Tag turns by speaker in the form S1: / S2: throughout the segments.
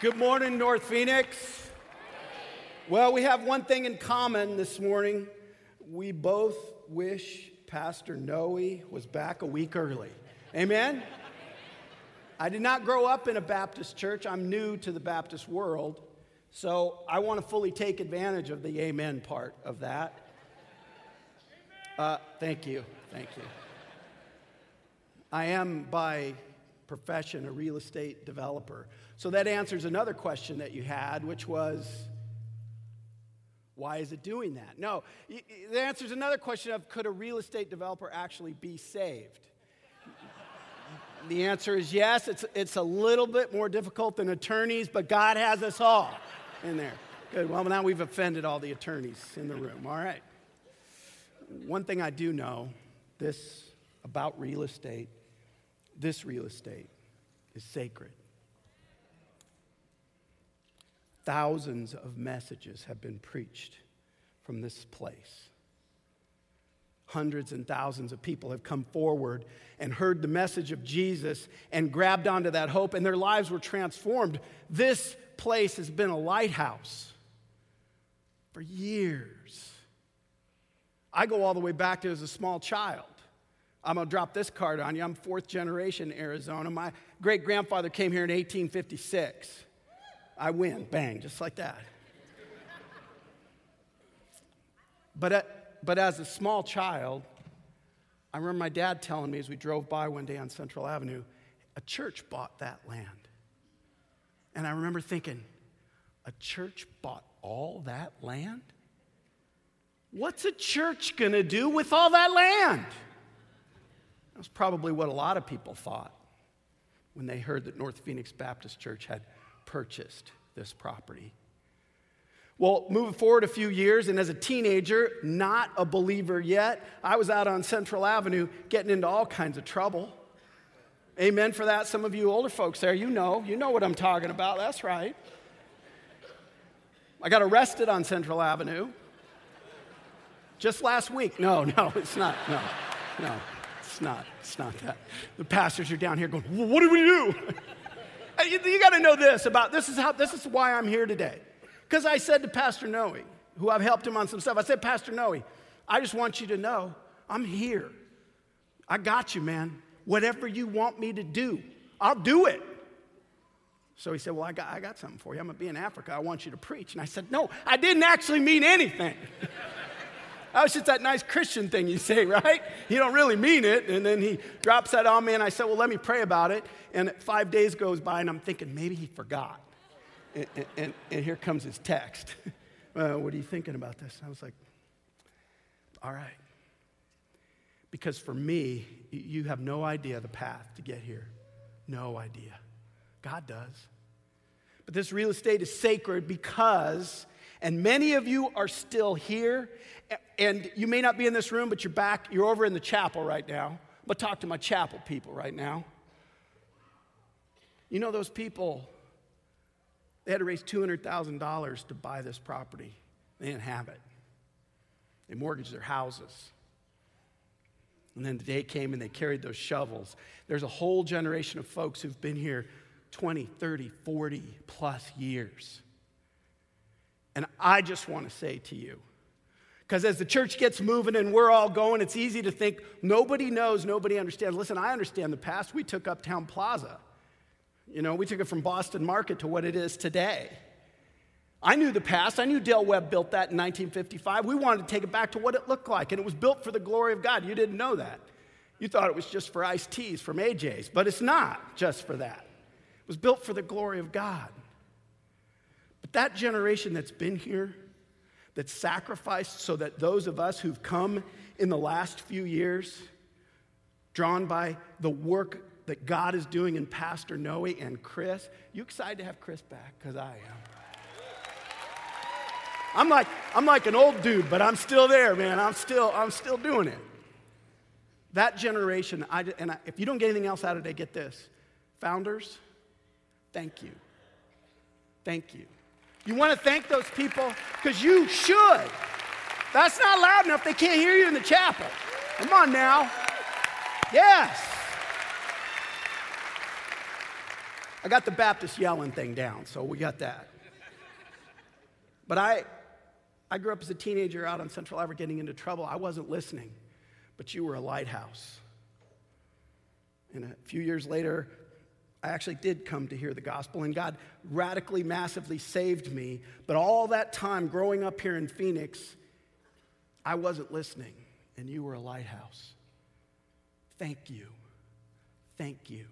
S1: Good morning, North Phoenix. Well, we have one thing in common this morning. We both wish Pastor Noe was back a week early. Amen? I did not grow up in a Baptist church. I'm new to the Baptist world. So I want to fully take advantage of the amen part of that. Uh, thank you. Thank you. I am by profession a real estate developer. So that answers another question that you had, which was, why is it doing that? No, it answers another question of could a real estate developer actually be saved? the answer is yes. It's, it's a little bit more difficult than attorneys, but God has us all in there. Good. Well, now we've offended all the attorneys in the room. All right. One thing I do know this about real estate this real estate is sacred. Thousands of messages have been preached from this place. Hundreds and thousands of people have come forward and heard the message of Jesus and grabbed onto that hope, and their lives were transformed. This place has been a lighthouse for years. I go all the way back to as a small child. I'm going to drop this card on you. I'm fourth generation Arizona. My great grandfather came here in 1856. I win, bang, just like that. but, at, uh, but as a small child, I remember my dad telling me as we drove by one day on Central Avenue, a church bought that land. And I remember thinking, a church bought all that land? What's a church gonna do with all that land? That's probably what a lot of people thought when they heard that North Phoenix Baptist Church had purchased this property. Well, moving forward a few years, and as a teenager, not a believer yet, I was out on Central Avenue getting into all kinds of trouble. Amen for that. Some of you older folks there, you know, you know what I'm talking about. That's right. I got arrested on Central Avenue just last week. No, no, it's not. No, no, it's not. It's not that. The pastors are down here going, What do we do? You, you got to know this about this is how this is why I'm here today. Because I said to Pastor Noe, who I've helped him on some stuff, I said, Pastor Noe, I just want you to know I'm here. I got you, man. Whatever you want me to do, I'll do it. So he said, Well, I got, I got something for you. I'm going to be in Africa. I want you to preach. And I said, No, I didn't actually mean anything. That was just that nice Christian thing you say, right? You don't really mean it. And then he drops that on me, and I said, Well, let me pray about it. And five days goes by, and I'm thinking, maybe he forgot. And, and, and here comes his text. uh, what are you thinking about this? I was like, All right. Because for me, you have no idea the path to get here. No idea. God does. But this real estate is sacred because and many of you are still here, and you may not be in this room, but you're back, you're over in the chapel right now. I'm gonna talk to my chapel people right now. You know, those people, they had to raise $200,000 to buy this property. They didn't have it. They mortgaged their houses. And then the day came and they carried those shovels. There's a whole generation of folks who've been here 20, 30, 40 plus years. And I just want to say to you, because as the church gets moving and we're all going, it's easy to think nobody knows, nobody understands. Listen, I understand the past. We took Uptown Plaza. You know, we took it from Boston Market to what it is today. I knew the past. I knew Del Webb built that in 1955. We wanted to take it back to what it looked like, and it was built for the glory of God. You didn't know that. You thought it was just for iced teas from AJ's, but it's not just for that. It was built for the glory of God. But that generation that's been here, that's sacrificed so that those of us who've come in the last few years, drawn by the work that God is doing in Pastor Noe and Chris, you excited to have Chris back? Because I am. I'm like, I'm like an old dude, but I'm still there, man. I'm still, I'm still doing it. That generation, I, and I, if you don't get anything else out of it, get this. Founders, thank you. Thank you. You want to thank those people? Because you should. That's not loud enough. They can't hear you in the chapel. Come on now. Yes. I got the Baptist yelling thing down, so we got that. But I, I grew up as a teenager out on Central Avenue getting into trouble. I wasn't listening, but you were a lighthouse. And a few years later, I actually did come to hear the gospel, and God radically, massively saved me. But all that time growing up here in Phoenix, I wasn't listening, and you were a lighthouse. Thank you. Thank you.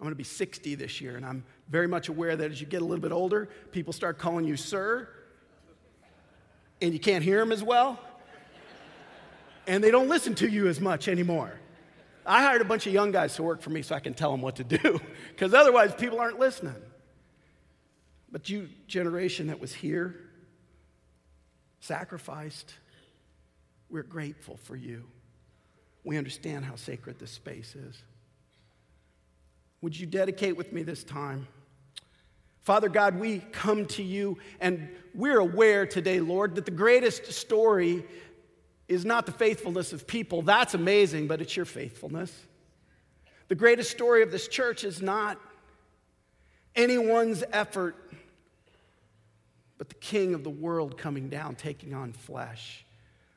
S1: I'm going to be 60 this year, and I'm very much aware that as you get a little bit older, people start calling you sir, and you can't hear them as well, and they don't listen to you as much anymore. I hired a bunch of young guys to work for me so I can tell them what to do, because otherwise people aren't listening. But you, generation that was here, sacrificed, we're grateful for you. We understand how sacred this space is. Would you dedicate with me this time? Father God, we come to you and we're aware today, Lord, that the greatest story is not the faithfulness of people. That's amazing, but it's your faithfulness. The greatest story of this church is not anyone's effort, but the King of the world coming down, taking on flesh,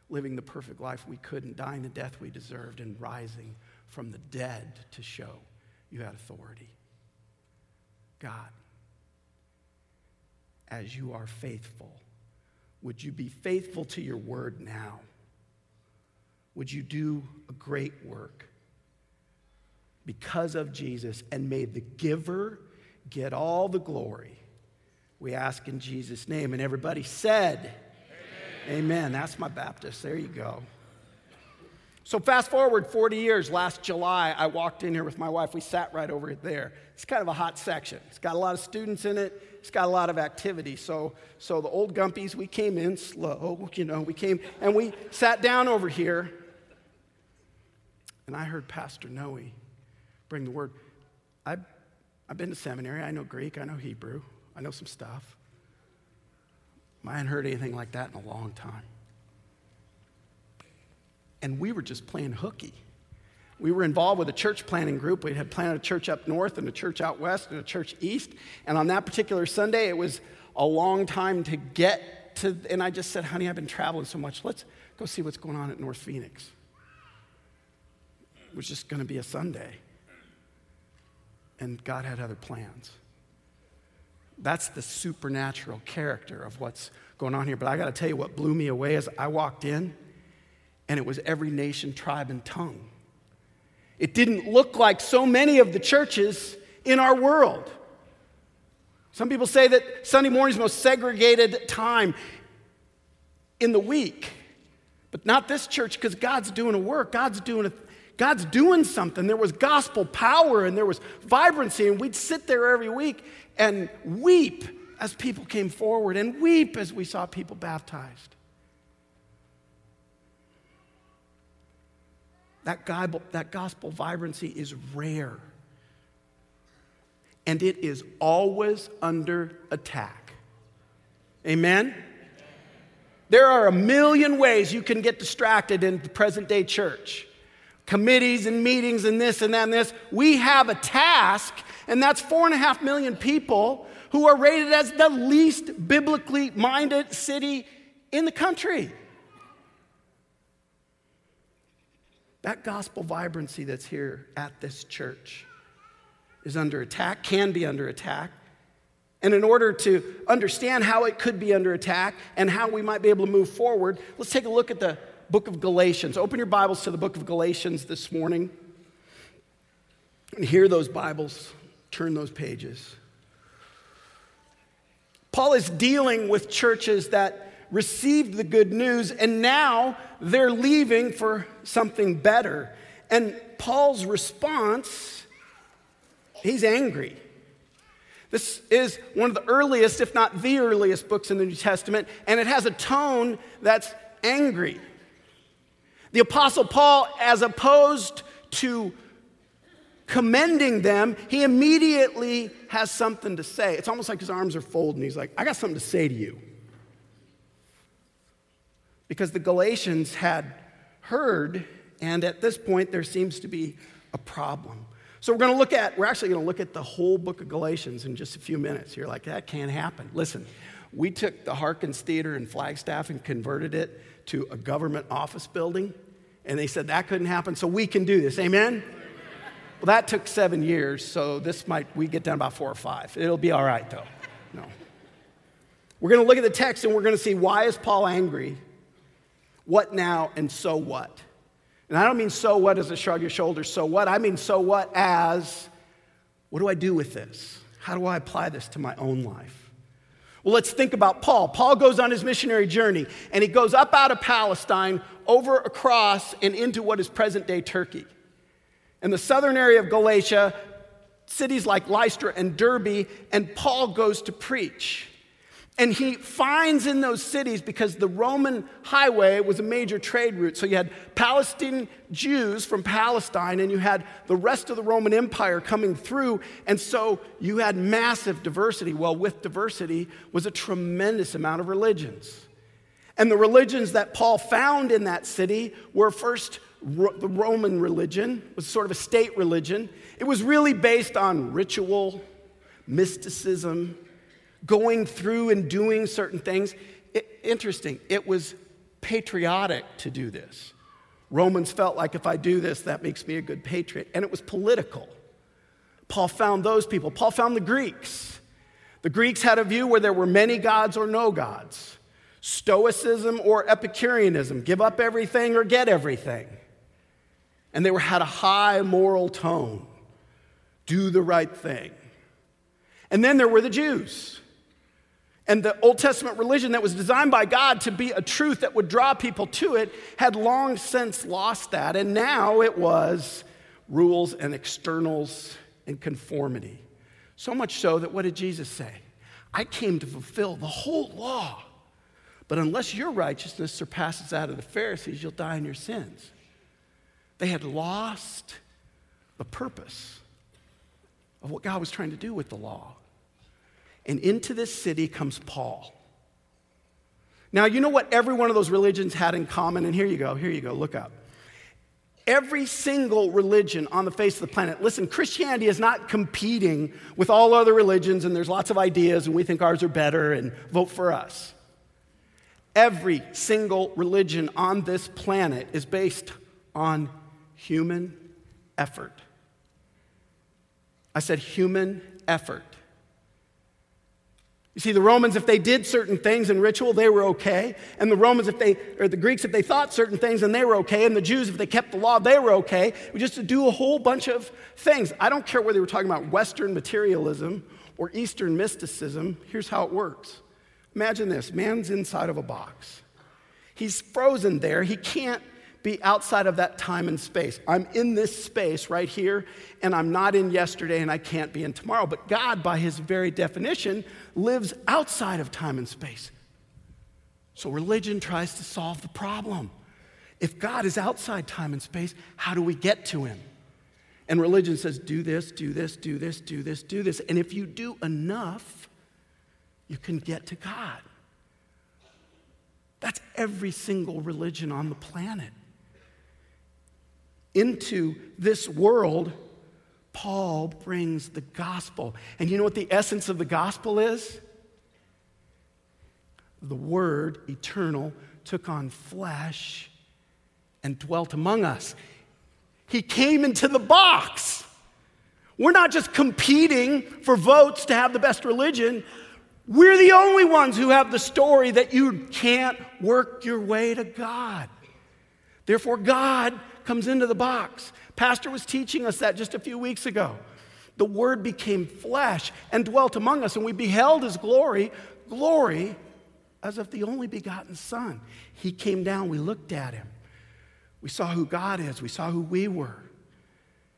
S1: living the perfect life we couldn't, dying the death we deserved, and rising from the dead to show you had authority. God, as you are faithful, would you be faithful to your word now? Would you do a great work because of Jesus and may the giver get all the glory? We ask in Jesus' name. And everybody said, Amen. Amen. That's my Baptist. There you go. So, fast forward 40 years, last July, I walked in here with my wife. We sat right over there. It's kind of a hot section. It's got a lot of students in it, it's got a lot of activity. So, so the old Gumpies, we came in slow, you know, we came and we sat down over here. And I heard Pastor Noe bring the word. I've, I've been to seminary, I know Greek, I know Hebrew, I know some stuff. I hadn't heard anything like that in a long time and we were just playing hooky. We were involved with a church planning group. We had planted a church up north and a church out west and a church east. And on that particular Sunday, it was a long time to get to. And I just said, honey, I've been traveling so much. Let's go see what's going on at North Phoenix. Was just going to be a Sunday. And God had other plans. That's the supernatural character of what's going on here. But I got to tell you what blew me away as I walked in and it was every nation, tribe, and tongue. It didn't look like so many of the churches in our world. Some people say that Sunday morning is the most segregated time in the week, but not this church because God's doing a work. God's doing a, God's doing something. There was gospel power and there was vibrancy, and we'd sit there every week and weep as people came forward and weep as we saw people baptized. That, Bible, that gospel vibrancy is rare. And it is always under attack. Amen? There are a million ways you can get distracted in the present day church committees and meetings and this and that and this. We have a task, and that's four and a half million people who are rated as the least biblically minded city in the country. That gospel vibrancy that's here at this church is under attack, can be under attack. And in order to understand how it could be under attack and how we might be able to move forward, let's take a look at the book of Galatians. Open your Bibles to the book of Galatians this morning. And hear those Bibles, turn those pages. Paul is dealing with churches that received the good news, and now they're leaving for something better. And Paul's response, he's angry. This is one of the earliest, if not the earliest, books in the New Testament, and it has a tone that's angry. The Apostle Paul, as opposed to commending them, he immediately has something to say. It's almost like his arms are folded and he's like, I got something to say to you because the Galatians had heard, and at this point there seems to be a problem. So we're going to look at, we're actually going to look at the whole book of Galatians in just a few minutes. You're like, that can't happen. Listen, we took the Harkins Theater in Flagstaff and converted it to a government office building. And they said that couldn't happen, so we can do this. Amen? Well, that took seven years, so this might, we get down about four or five. It'll be all right, though. No. We're going to look at the text and we're going to see why is Paul angry? What now and so what? And I don't mean so what as a shrug your shoulders, so what? I mean so what as what do I do with this? How do I apply this to my own life? Well, let's think about Paul. Paul goes on his missionary journey and he goes up out of Palestine, over across, and into what is present day Turkey. In the southern area of Galatia, cities like Lystra and Derbe, and Paul goes to preach. And he finds in those cities, because the Roman highway was a major trade route. So you had Palestinian Jews from Palestine, and you had the rest of the Roman Empire coming through. And so you had massive diversity. Well, with diversity was a tremendous amount of religions. And the religions that Paul found in that city were first the Roman religion, was sort of a state religion. It was really based on ritual, mysticism, going through and doing certain things. It, interesting, it was patriotic to do this. Romans felt like if I do this, that makes me a good patriot. And it was political. Paul found those people. Paul found the Greeks. The Greeks had a view where there were many gods or no gods, Stoicism or Epicureanism, give up everything or get everything. And they were, had a high moral tone, do the right thing. And then there were the Jews. And the Old Testament religion that was designed by God to be a truth that would draw people to it had long since lost that. And now it was rules and externals and conformity. So much so that what did Jesus say? I came to fulfill the whole law. But unless your righteousness surpasses that of the Pharisees, you'll die in your sins. They had lost the purpose of what God was trying to do with the law. And into this city comes Paul. Now, you know what every one of those religions had in common? And here you go, here you go, look up. Every single religion on the face of the planet, listen, Christianity is not competing with all other religions, and there's lots of ideas, and we think ours are better, and vote for us. Every single religion on this planet is based on human effort. I said human effort. You see, the Romans, if they did certain things in ritual, they were okay. And the Romans, if they, or the Greeks, if they thought certain things, then they were okay. And the Jews, if they kept the law, they were okay. We just to do a whole bunch of things. I don't care whether we're talking about Western materialism or Eastern mysticism. Here's how it works Imagine this man's inside of a box, he's frozen there. He can't be outside of that time and space. I'm in this space right here, and I'm not in yesterday, and I can't be in tomorrow. But God, by his very definition, lives outside of time and space. So religion tries to solve the problem. If God is outside time and space, how do we get to him? And religion says, do this, do this, do this, do this, do this. And if you do enough, you can get to God. That's every single religion on the planet into this world, Paul brings the gospel. And you know what the essence of the gospel is? The Word, eternal, took on flesh and dwelt among us. He came into the box. We're not just competing for votes to have the best religion. We're the only ones who have the story that you can't work your way to God. Therefore, God comes into the box. Pastor was teaching us that just a few weeks ago. The Word became flesh and dwelt among us, and we beheld His glory, glory as of the only begotten Son. He came down, we looked at Him. We saw who God is, we saw who we were.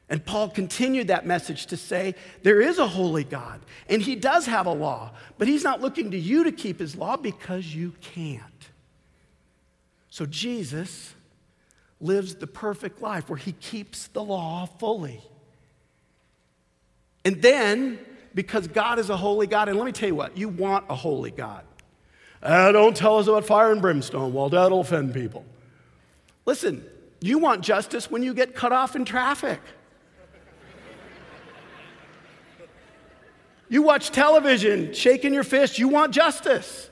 S1: And Paul continued that message to say, there is a holy God, and he does have a law, but he's not looking to you to keep his law because you can't. So Jesus lives the perfect life where he keeps the law fully. And then, because God is a holy God, and let me tell you what, you want a holy God. Uh, don't tell us about fire and brimstone. Well, that'll offend people. Listen, you want justice when you get cut off in traffic. You watch television, shaking your fist, you want justice.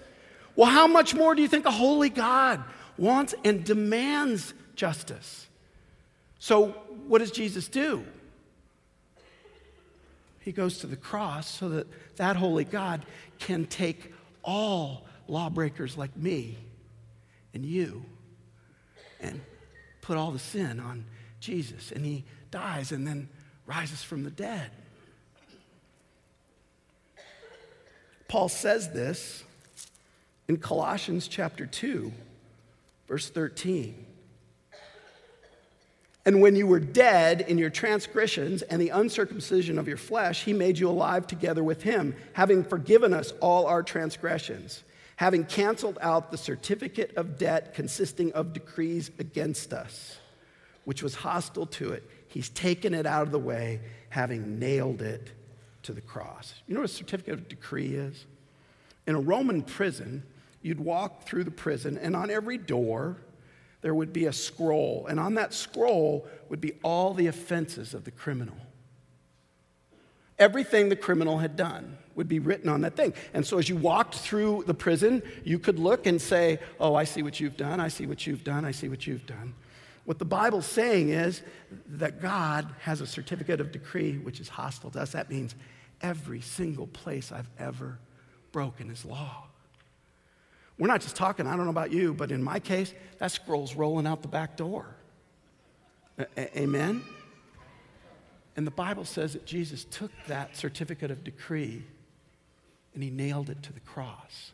S1: Well, how much more do you think a holy God wants and demands justice? So, what does Jesus do? He goes to the cross so that that holy God can take all lawbreakers like me and you and put all the sin on Jesus. And he dies and then rises from the dead. Paul says this in Colossians chapter 2, verse 13. And when you were dead in your transgressions and the uncircumcision of your flesh, he made you alive together with him, having forgiven us all our transgressions, having canceled out the certificate of debt consisting of decrees against us, which was hostile to it. He's taken it out of the way, having nailed it to the cross. You know what a certificate of decree is? In a Roman prison, you'd walk through the prison, and on every door, there would be a scroll, and on that scroll would be all the offenses of the criminal. Everything the criminal had done would be written on that thing. And so as you walked through the prison, you could look and say, Oh, I see what you've done, I see what you've done, I see what you've done. What the Bible's saying is that God has a certificate of decree which is hostile to us. That means every single place I've ever broken his law. We're not just talking, I don't know about you, but in my case, that scroll's rolling out the back door. A- amen? And the Bible says that Jesus took that certificate of decree and he nailed it to the cross.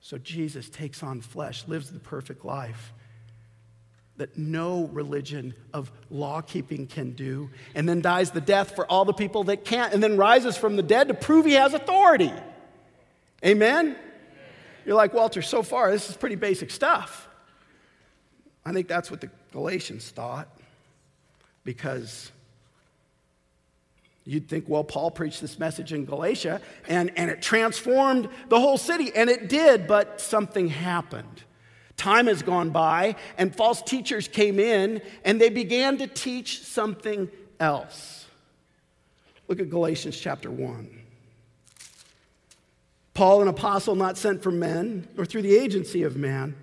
S1: So Jesus takes on flesh, lives the perfect life that no religion of law keeping can do, and then dies the death for all the people that can't, and then rises from the dead to prove he has authority. Amen? You're like, Walter, so far, this is pretty basic stuff. I think that's what the Galatians thought because you'd think, well, Paul preached this message in Galatia and, and it transformed the whole city, and it did, but something happened. Time has gone by, and false teachers came in and they began to teach something else. Look at Galatians chapter 1. Paul, an apostle not sent from men or through the agency of man,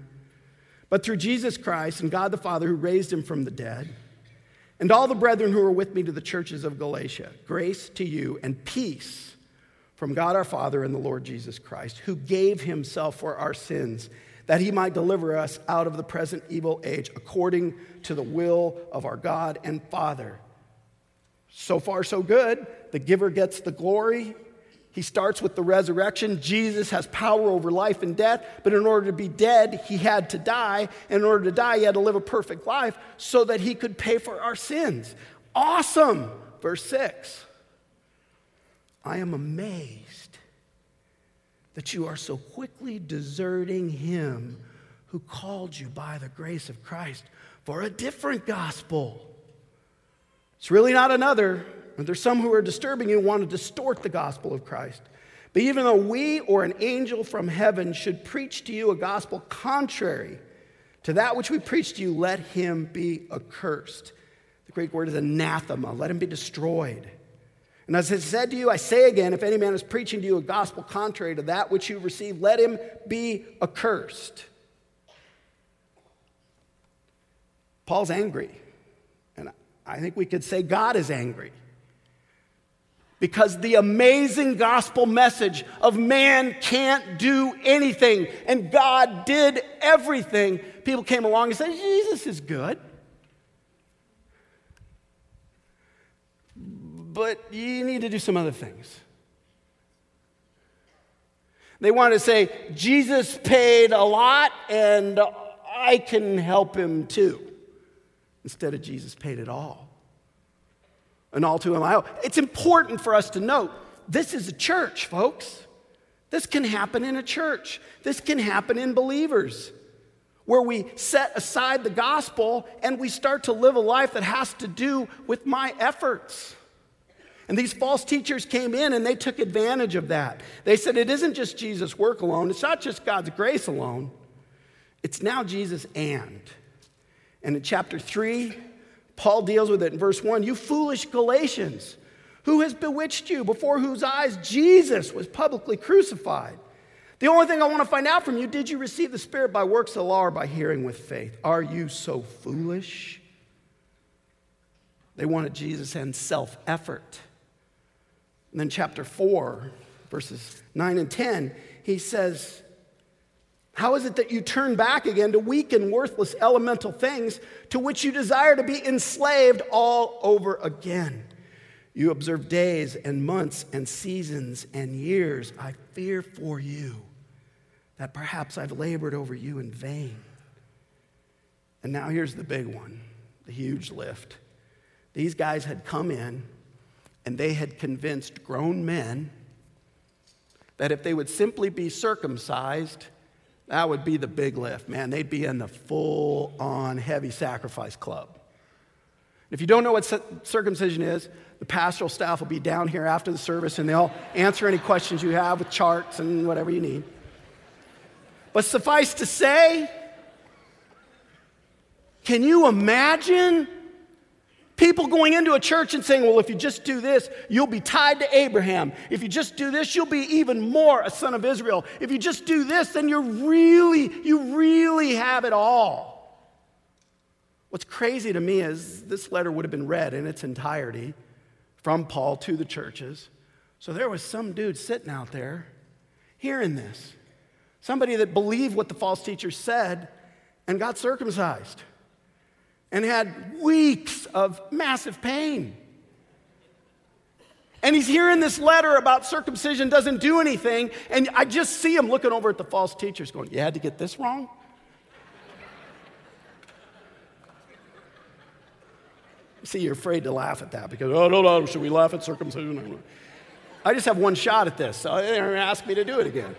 S1: but through Jesus Christ and God the Father who raised him from the dead, and all the brethren who are with me to the churches of Galatia, grace to you and peace from God our Father and the Lord Jesus Christ, who gave himself for our sins, that he might deliver us out of the present evil age according to the will of our God and Father. So far, so good. The giver gets the glory, he starts with the resurrection. Jesus has power over life and death, but in order to be dead, he had to die. In order to die, he had to live a perfect life so that he could pay for our sins. Awesome. Verse 6 I am amazed that you are so quickly deserting him who called you by the grace of Christ for a different gospel. It's really not another. And there's some who are disturbing you and want to distort the gospel of Christ. But even though we or an angel from heaven should preach to you a gospel contrary to that which we preach to you, let him be accursed. The Greek word is anathema. Let him be destroyed. And as I said to you, I say again if any man is preaching to you a gospel contrary to that which you received, let him be accursed. Paul's angry. And I think we could say God is angry because the amazing gospel message of man can't do anything and God did everything, people came along and said, Jesus is good. But you need to do some other things. They want to say, Jesus paid a lot and I can help him too, instead of Jesus paid it all and all to him I owe. It's important for us to note this is a church, folks. This can happen in a church. This can happen in believers where we set aside the gospel and we start to live a life that has to do with my efforts. And these false teachers came in and they took advantage of that. They said it isn't just Jesus' work alone, it's not just God's grace alone, it's now Jesus and. And in chapter 3, Paul deals with it in verse 1 You foolish Galatians, Who has bewitched you before whose eyes Jesus was publicly crucified? The only thing I want to find out from you did you receive the Spirit by works of law or by hearing with faith? Are you so foolish? They wanted Jesus and self effort. And then, chapter 4, verses 9 and 10, he says, How is it that you turn back again to weak and worthless elemental things to which you desire to be enslaved all over again? You observe days and months and seasons and years. I fear for you that perhaps I've labored over you in vain. And now here's the big one the huge lift. These guys had come in and they had convinced grown men that if they would simply be circumcised, that would be the big lift. Man, they'd be in the full on heavy sacrifice club. If you don't know what circumcision is, the pastoral staff will be down here after the service and they'll answer any questions you have with charts and whatever you need. But suffice to say, can you imagine people going into a church and saying, well, if you just do this, you'll be tied to Abraham. If you just do this, you'll be even more a son of Israel. If you just do this, then you're really, you really have it all. What's crazy to me is this letter would have been read in its entirety from Paul to the churches. So there was some dude sitting out there hearing this. Somebody that believed what the false teacher said and got circumcised and had weeks of massive pain. And he's hearing this letter about circumcision doesn't do anything. And I just see him looking over at the false teachers going, You had to get this wrong? See, you're afraid to laugh at that because, oh, no, no, should we laugh at circumcision? I just have one shot at this, so they're going to ask me to do it again.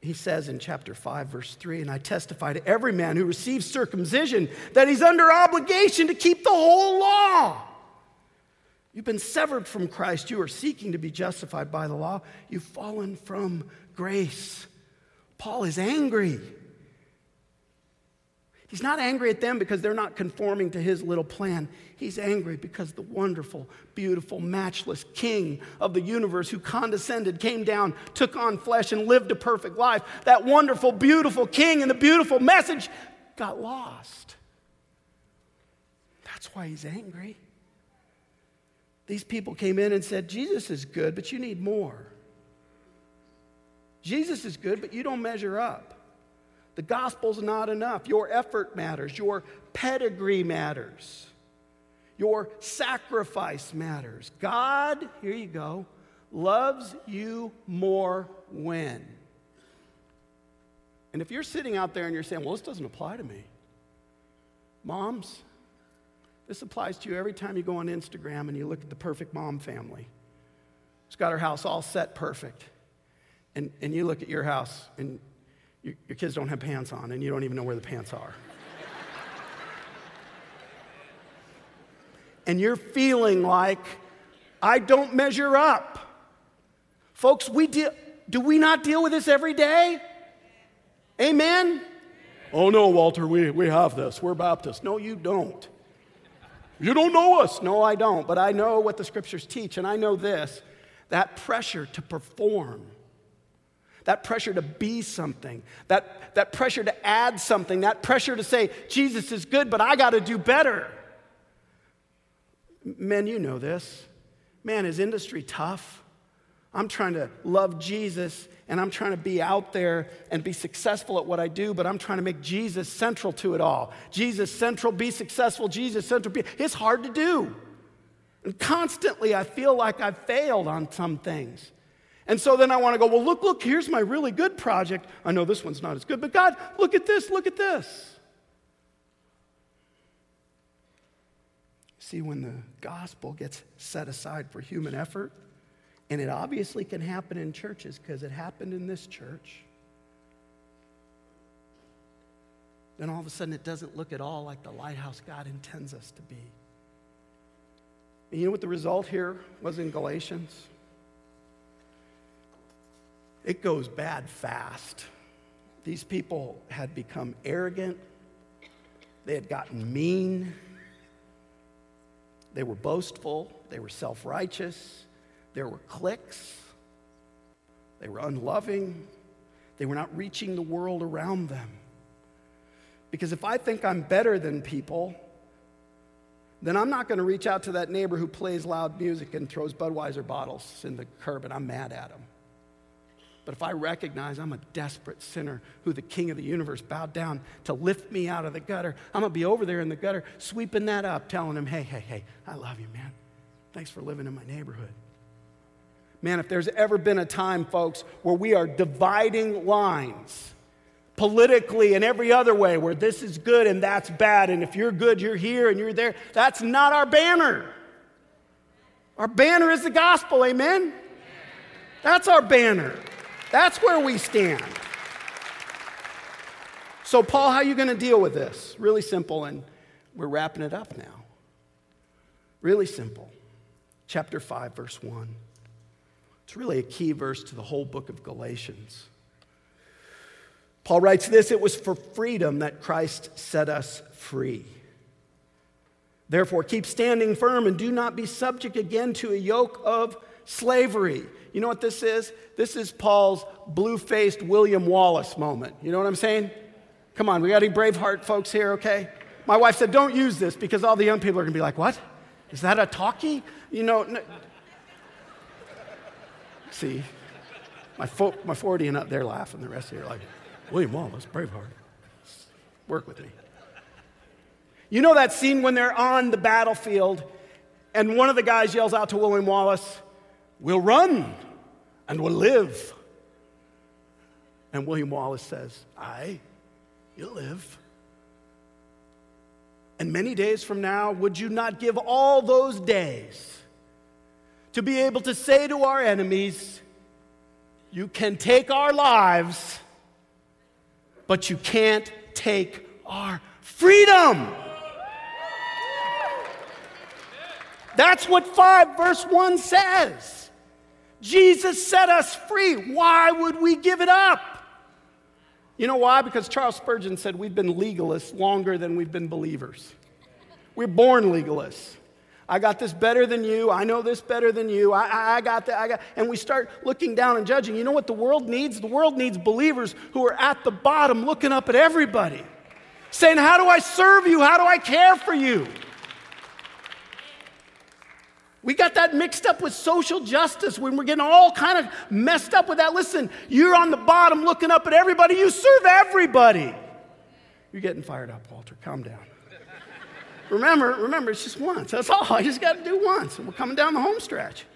S1: He says in chapter 5, verse 3, and I testify to every man who receives circumcision that he's under obligation to keep the whole law. You've been severed from Christ. You are seeking to be justified by the law. You've fallen from grace. Paul is angry. He's not angry at them because they're not conforming to his little plan. He's angry because the wonderful, beautiful, matchless King of the universe who condescended, came down, took on flesh, and lived a perfect life, that wonderful, beautiful King and the beautiful message got lost. That's why he's angry. These people came in and said, Jesus is good, but you need more. Jesus is good, but you don't measure up. The gospel's not enough. Your effort matters. Your pedigree matters. Your sacrifice matters. God, here you go, loves you more when. And if you're sitting out there and you're saying, well, this doesn't apply to me, moms, this applies to you every time you go on Instagram and you look at the perfect mom family. She's got her house all set perfect. And, and you look at your house and your, your kids don't have pants on and you don't even know where the pants are. and you're feeling like, I don't measure up. Folks, we deal, do we not deal with this every day? Amen? Oh no, Walter, we, we have this. We're Baptists. No, you don't. You don't know us. No, I don't. But I know what the scriptures teach, and I know this that pressure to perform that pressure to be something, that, that pressure to add something, that pressure to say, Jesus is good, but I got to do better. Men, you know this. Man, is industry tough? I'm trying to love Jesus and I'm trying to be out there and be successful at what I do, but I'm trying to make Jesus central to it all. Jesus central, be successful, Jesus central, be. It's hard to do. And constantly I feel like I've failed on some things. And so then I want to go, well, look, look, here's my really good project. I know this one's not as good, but God, look at this, look at this. See, when the gospel gets set aside for human effort, and it obviously can happen in churches because it happened in this church, then all of a sudden it doesn't look at all like the lighthouse God intends us to be. And you know what the result here was in Galatians? It goes bad fast. These people had become arrogant They had gotten mean. They were boastful. They were self righteous. There were cliques. They were unloving. They were not reaching the world around them. Because if I think I'm better than people, then I'm not going to reach out to that neighbor who plays loud music and throws Budweiser bottles in the curb and I'm mad at him. But if I recognize I'm a desperate sinner who the king of the universe bowed down to lift me out of the gutter, I'm going to be over there in the gutter sweeping that up, telling him, hey, hey, hey, I love you, man. Thanks for living in my neighborhood. Man, if there's ever been a time, folks, where we are dividing lines politically and every other way, where this is good and that's bad, and if you're good, you're here and you're there, that's not our banner. Our banner is the gospel, amen? That's our banner. That's where we stand. So, Paul, how are you going to deal with this? Really simple, and we're wrapping it up now. Really simple. Chapter 5, verse 1. It's really a key verse to the whole book of Galatians. Paul writes this it was for freedom that Christ set us free. Therefore, keep standing firm and do not be subject again to a yoke of slavery. You know what this is? This is Paul's blue faced William Wallace moment. You know what I'm saying? Come on, we got any Braveheart folks here, okay? My wife said, don't use this because all the young people are gonna be like, what? Is that a talkie? You know, no. see, my, fo- my 40 and up, they're laughing. The rest of you are like, William Wallace, Braveheart. Work with me. You know that scene when they're on the battlefield and one of the guys yells out to William Wallace, We'll run and we'll live. And William Wallace says, Aye, you'll live. And many days from now, would you not give all those days to be able to say to our enemies, You can take our lives, but you can't take our freedom? That's what 5 verse 1 says. Jesus set us free. Why would we give it up? You know why? Because Charles Spurgeon said we've been legalists longer than we've been believers. We're born legalists. I got this better than you. I know this better than you. I, I, I, got that. I got, and we start looking down and judging. You know what the world needs? The world needs believers who are at the bottom looking up at everybody, saying, How do I serve you? How do I care for you? We got that mixed up with social justice when we're getting all kind of messed up with that. Listen, you're on the bottom looking up at everybody, you serve everybody. You're getting fired up, Walter. Calm down. remember, remember, it's just once. That's all. I just got to do once. And we're coming down the home stretch.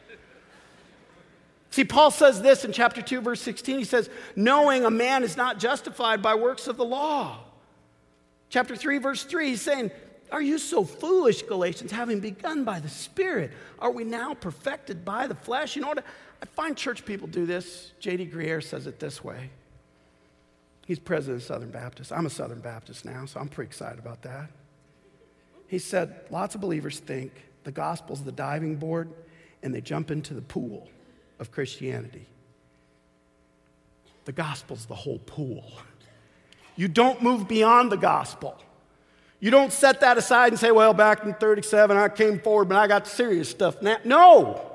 S1: See, Paul says this in chapter 2, verse 16. He says, Knowing a man is not justified by works of the law. Chapter 3, verse 3, he's saying, are you so foolish, Galatians, having begun by the Spirit? Are we now perfected by the flesh? You know what? I find church people do this. J.D. Greear says it this way. He's president of Southern Baptist. I'm a Southern Baptist now, so I'm pretty excited about that. He said, lots of believers think the gospel's the diving board and they jump into the pool of Christianity. The gospel's the whole pool. You don't move beyond the gospel. You don't set that aside and say, well, back in 37, I came forward, but I got serious stuff now. No.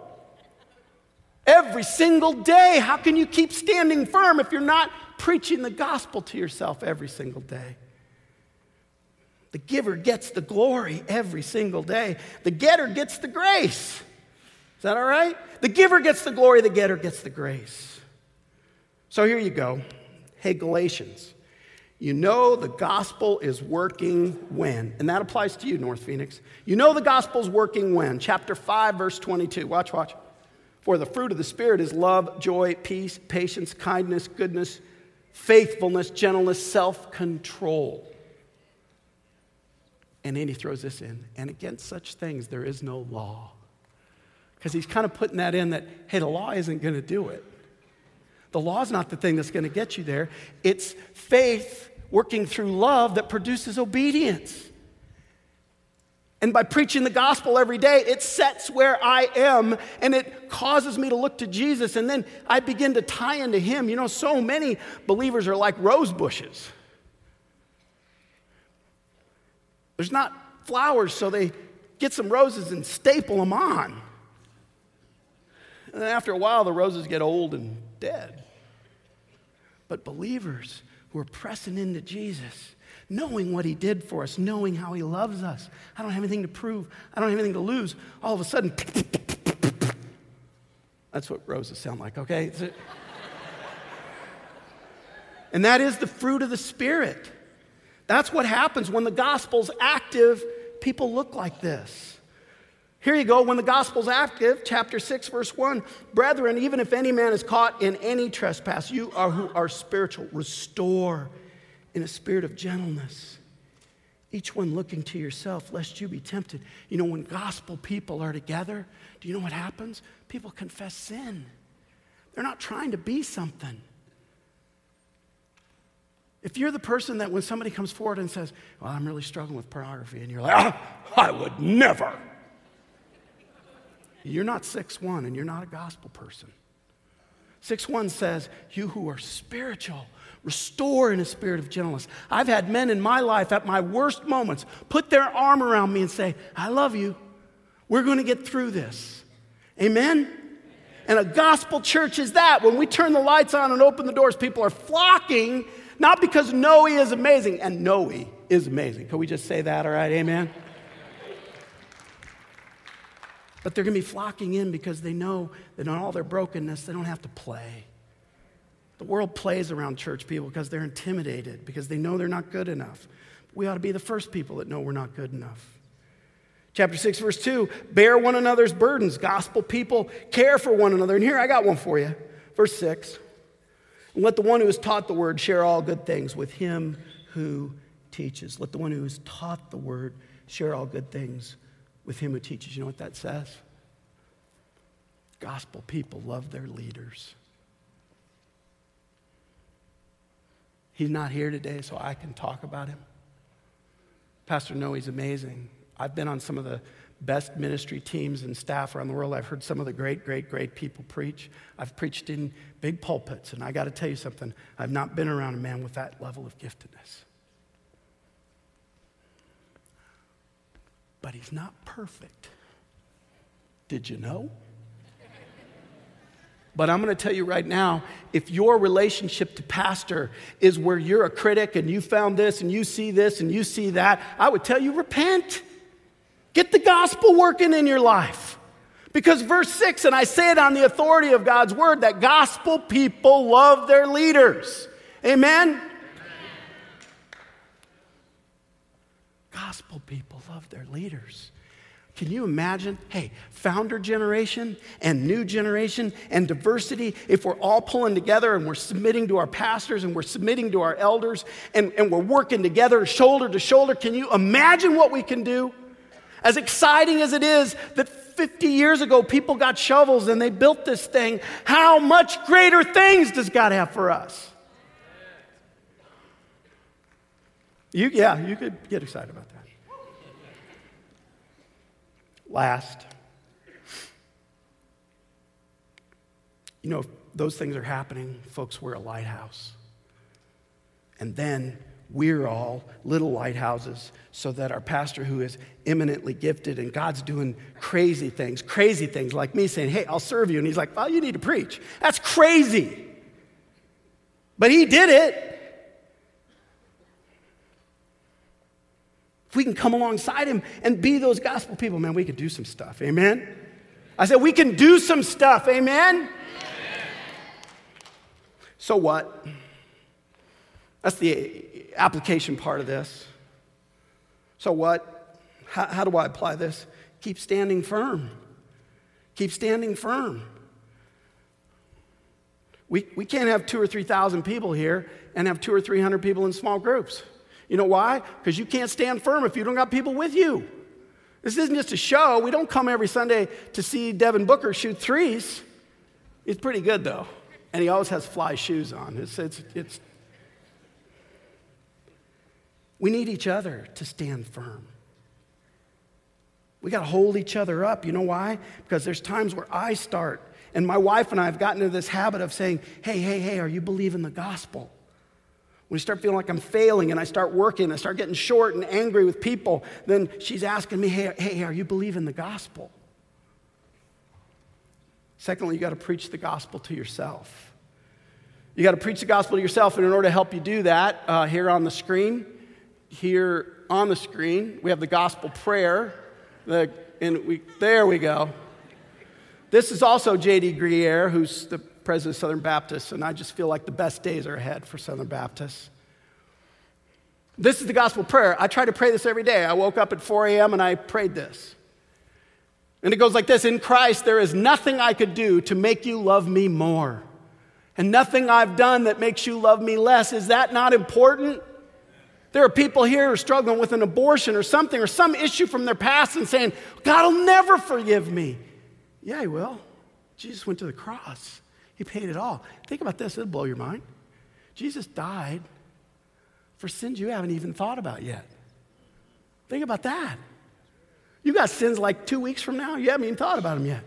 S1: Every single day, how can you keep standing firm if you're not preaching the gospel to yourself every single day? The giver gets the glory every single day. The getter gets the grace. Is that all right? The giver gets the glory, the getter gets the grace. So here you go. Hey, Galatians. You know the gospel is working when? And that applies to you, North Phoenix. You know the gospel's working when? Chapter 5, verse 22. Watch, watch. For the fruit of the Spirit is love, joy, peace, patience, kindness, goodness, faithfulness, gentleness, self control. And then he throws this in. And against such things there is no law. Because he's kind of putting that in that, hey, the law isn't going to do it. The law is not the thing that's going to get you there. It's faith working through love that produces obedience. And by preaching the gospel every day, it sets where I am and it causes me to look to Jesus. And then I begin to tie into Him. You know, so many believers are like rose bushes. There's not flowers, so they get some roses and staple them on. And then after a while, the roses get old and dead. But believers who are pressing into Jesus, knowing what he did for us, knowing how he loves us, I don't have anything to prove, I don't have anything to lose. All of a sudden, that's what roses sound like, okay? and that is the fruit of the Spirit. That's what happens when the gospel's active, people look like this. Here you go. When the gospel's active, chapter 6, verse 1 Brethren, even if any man is caught in any trespass, you are who are spiritual, restore in a spirit of gentleness. Each one looking to yourself, lest you be tempted. You know, when gospel people are together, do you know what happens? People confess sin. They're not trying to be something. If you're the person that when somebody comes forward and says, Well, I'm really struggling with pornography, and you're like, ah, I would never. You're not 6 1 and you're not a gospel person. 6 1 says, You who are spiritual, restore in a spirit of gentleness. I've had men in my life at my worst moments put their arm around me and say, I love you. We're going to get through this. Amen? And a gospel church is that. When we turn the lights on and open the doors, people are flocking, not because Noe is amazing, and Noe is amazing. Can we just say that, all right? Amen? But they're going to be flocking in because they know that in all their brokenness, they don't have to play. The world plays around church people because they're intimidated, because they know they're not good enough. We ought to be the first people that know we're not good enough. Chapter 6, verse 2 bear one another's burdens. Gospel people care for one another. And here I got one for you. Verse 6 Let the one who is taught the word share all good things with him who teaches. Let the one who is taught the word share all good things with him who teaches. You know what that says? Gospel people love their leaders. He's not here today, so I can talk about him. Pastor Noe, he's amazing. I've been on some of the best ministry teams and staff around the world. I've heard some of the great, great, great people preach. I've preached in big pulpits, and I got to tell you something. I've not been around a man with that level of giftedness. But he's not perfect. Did you know? But I'm going to tell you right now if your relationship to pastor is where you're a critic and you found this and you see this and you see that, I would tell you repent. Get the gospel working in your life. Because verse 6, and I say it on the authority of God's word, that gospel people love their leaders. Amen? Gospel people love their leaders. Can you imagine? Hey, founder generation and new generation and diversity, if we're all pulling together and we're submitting to our pastors and we're submitting to our elders and, and we're working together shoulder to shoulder, can you imagine what we can do? As exciting as it is that 50 years ago people got shovels and they built this thing, how much greater things does God have for us? You, yeah, you could get excited about that. Last, you know, those things are happening, folks, we're a lighthouse. And then we're all little lighthouses so that our pastor, who is eminently gifted and God's doing crazy things, crazy things like me saying, Hey, I'll serve you. And he's like, Well, you need to preach. That's crazy. But he did it. If we can come alongside him and be those gospel people, man, we could do some stuff. Amen? I said, we can do some stuff. Amen? Amen. So what? That's the application part of this. So what? How, how do I apply this? Keep standing firm. Keep standing firm. We, we can't have two or 3,000 people here and have two or 300 people in small groups. You know why? Because you can't stand firm if you don't got people with you. This isn't just a show. We don't come every Sunday to see Devin Booker shoot threes. He's pretty good, though. And he always has fly shoes on. It's, it's, it's... We need each other to stand firm. We got to hold each other up. You know why? Because there's times where I start, and my wife and I have gotten into this habit of saying, hey, hey, hey, are you believing the gospel? When start feeling like I'm failing and I start working, I start getting short and angry with people, then she's asking me, hey, hey are you believing the gospel? Secondly, you got to preach the gospel to yourself. You got to preach the gospel to yourself, and in order to help you do that, uh, here on the screen, here on the screen, we have the gospel prayer. The, and we, there we go. This is also J.D. Greear, who's the president of Southern Baptists, and I just feel like the best days are ahead for Southern Baptists. This is the gospel prayer. I try to pray this every day. I woke up at 4 a.m. and I prayed this. And it goes like this In Christ, there is nothing I could do to make you love me more, and nothing I've done that makes you love me less. Is that not important? There are people here who are struggling with an abortion or something or some issue from their past and saying, God will never forgive me. Yeah, He will. Jesus went to the cross, He paid it all. Think about this, it'll blow your mind. Jesus died for sins you haven't even thought about yet. Think about that. You got sins like two weeks from now, you haven't even thought about them yet.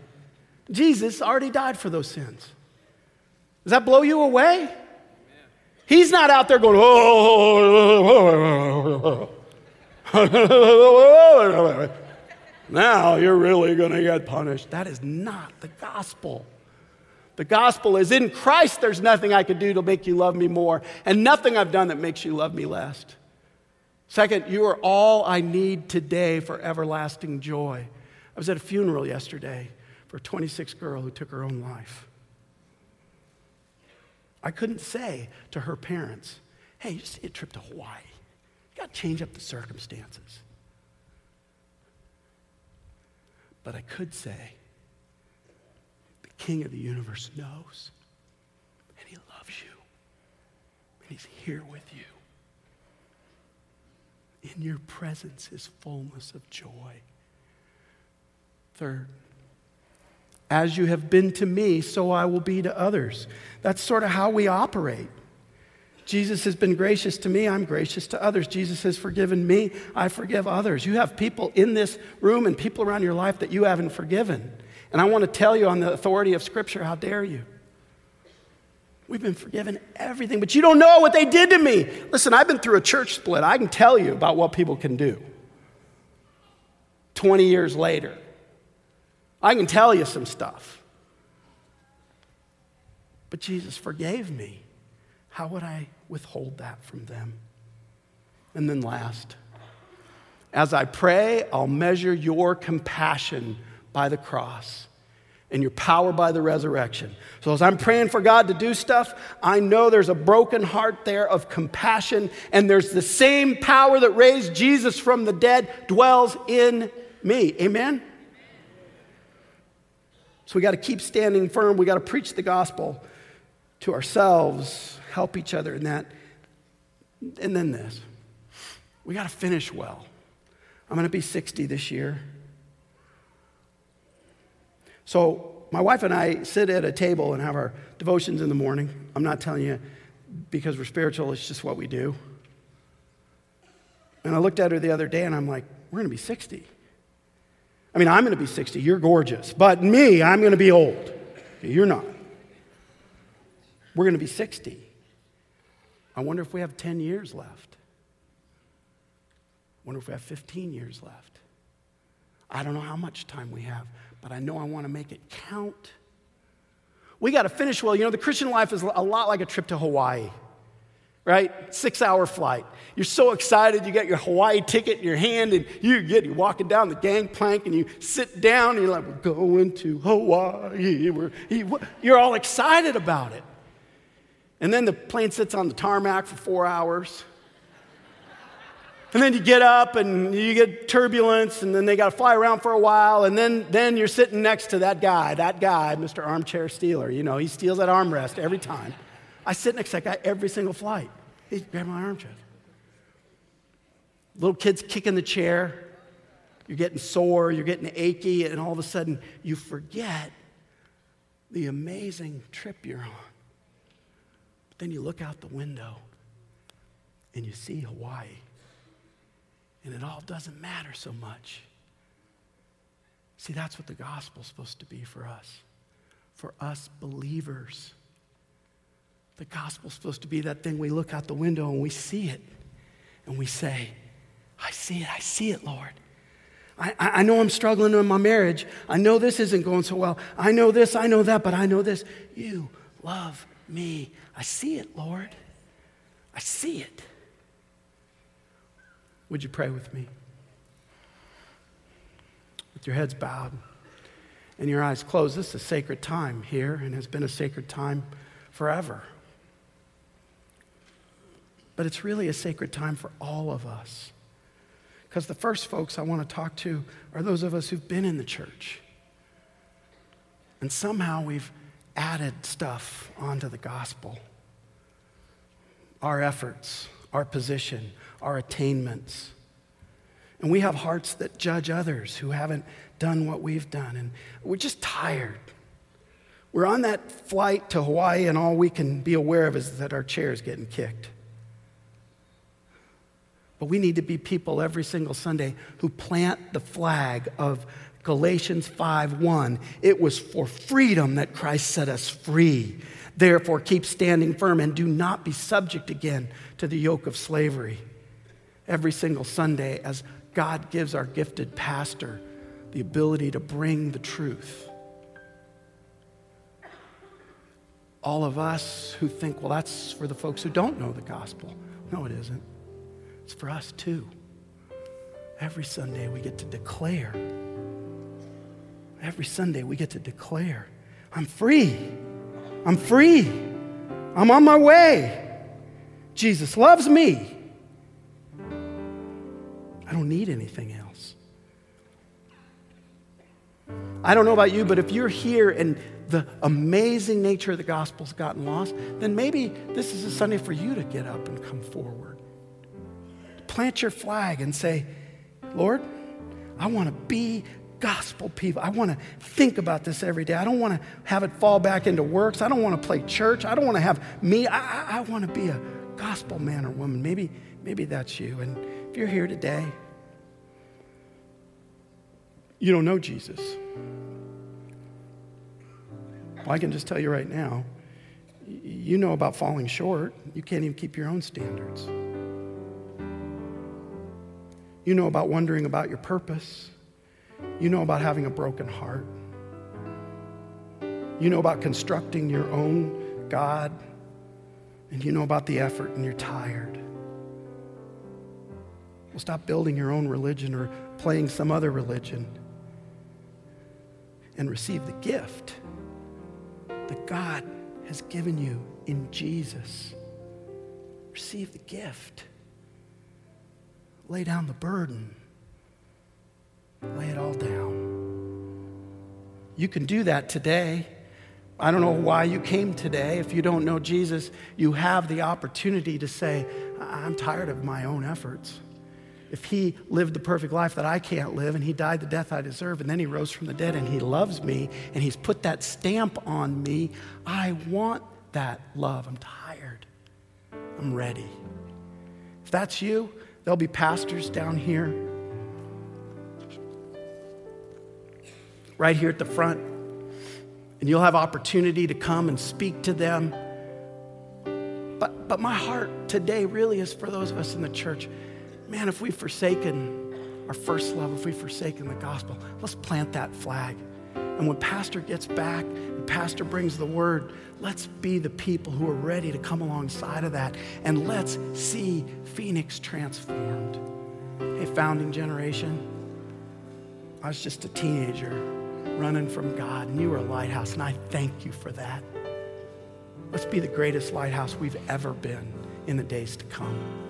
S1: Jesus already died for those sins. Does that blow you away? He's not out there going, oh, now you're really going to get punished. That is not the gospel. The gospel is in Christ, there's nothing I could do to make you love me more, and nothing I've done that makes you love me less. Second, you are all I need today for everlasting joy. I was at a funeral yesterday for a 26 girl who took her own life. I couldn't say to her parents, hey, you just see a trip to Hawaii. You got to change up the circumstances. But I could say, King of the universe knows, and he loves you, and he's here with you. In your presence is fullness of joy. Third, as you have been to me, so I will be to others. That's sort of how we operate. Jesus has been gracious to me, I'm gracious to others. Jesus has forgiven me, I forgive others. You have people in this room and people around your life that you haven't forgiven. And I want to tell you on the authority of Scripture, how dare you? We've been forgiven everything, but you don't know what they did to me. Listen, I've been through a church split. I can tell you about what people can do 20 years later. I can tell you some stuff. But Jesus forgave me. How would I withhold that from them? And then last, as I pray, I'll measure your compassion by the cross and your power by the resurrection. So, as I'm praying for God to do stuff, I know there's a broken heart there of compassion, and there's the same power that raised Jesus from the dead dwells in me. Amen? So we got to keep standing firm. We got to preach the gospel to ourselves, help each other in that. And then this we got to finish well. I'm going to be 60 this year. So my wife and I sit at a table and have our devotions in the morning. I'm not telling you because we're spiritual, it's just what we do. And I looked at her the other day and I'm like, we're going to be 60. I mean, I'm going to be 60. You're gorgeous. But me, I'm going to be old. You're not. We're going to be 60. I wonder if we have 10 years left. I wonder if we have 15 years left. I don't know how much time we have, but I know I want to make it count. We got to finish well. You know, the Christian life is a lot like a trip to Hawaii right? Six hour flight. You're so excited, you got your Hawaii ticket in your hand, and you get you're walking down the gangplank, and you sit down, and you're like, "We're going to Hawaii." We're, you're all excited about it, and then the plane sits on the tarmac for four hours. And then you get up and you get turbulence, and then they got to fly around for a while, and then, then you're sitting next to that guy, that guy, Mr. Armchair Stealer. You know, he steals that armrest every time. I sit next to that guy every single flight. He grabbed my armchair. Little kids kicking the chair. You're getting sore, you're getting achy, and all of a sudden you forget the amazing trip you're on. But then you look out the window and you see Hawaii, and it all doesn't matter so much. See, that's what the gospel's supposed to be for us, for us believers The gospel's supposed to be that thing we look out the window and we see it and we say, I see it, I see it, Lord. I, I know I'm struggling in my marriage. I know this isn't going so well. I know this, I know that, but I know this. You love me. I see it, Lord. I see it. Would you pray with me? With your heads bowed and your eyes closed, this is a sacred time here and has been a sacred time forever. But it's really a sacred time for all of us. Because the first folks I want to talk to are those of us who've been in the church. And somehow we've added stuff onto the gospel our efforts, our position, our attainments. And we have hearts that judge others who haven't done what we've done. And we're just tired. We're on that flight to Hawaii, and all we can be aware of is that our chair is getting kicked. But we need to be people every single Sunday who plant the flag of Galatians 5:1. It was for freedom that Christ set us free. Therefore, keep standing firm and do not be subject again to the yoke of slavery. Every single Sunday, as God gives our gifted pastor the ability to bring the truth. All of us who think, well, that's for the folks who don't know the gospel. No, it isn't. It's for us too. Every Sunday we get to declare. Every Sunday we get to declare, I'm free. I'm free. I'm on my way. Jesus loves me. Don't need anything else. I don't know about you, but if you're here and the amazing nature of the gospel's gotten lost, then maybe this is a Sunday for you to get up and come forward. Plant your flag and say, Lord, I want to be gospel people. I want to think about this every day. I don't want to have it fall back into works. I don't want to play church. I don't want to have me. I, I, I want to be a gospel man or woman. Maybe, maybe that's you. And if you're here today, you don't know Jesus. Well, I can just tell you right now, you know about falling short. You can't even keep your own standards. You know about wondering about your purpose. You know about having a broken heart. You know about constructing your own God. And you know about the effort and you're tired. Well, stop building your own religion or playing some other religion and receive the gift that God has given you in Jesus. Receive the gift. Lay down the burden. Lay it all down. You can do that today. I don't know why you came today. If you don't know Jesus, you have the opportunity to say, I'm tired of my own efforts. If he lived the perfect life that I can't live and he died the death I deserve and then he rose from the dead and he loves me and he's put that stamp on me, I want that love. I'm tired. I'm ready. If that's you, there'll be pastors down here right here at the front. And you'll have opportunity to come and speak to them. But, but my heart today really is for those of us in the church. Man, if we've forsaken our first love, if we've forsaken the gospel, let's plant that flag. And when Pastor gets back and Pastor brings the word, let's be the people who are ready to come alongside of that. And let's see Phoenix transformed. Hey, founding generation, I was just a teenager running from God, and you were a lighthouse, and I thank you for that. Let's be the greatest lighthouse we've ever been in the days to come.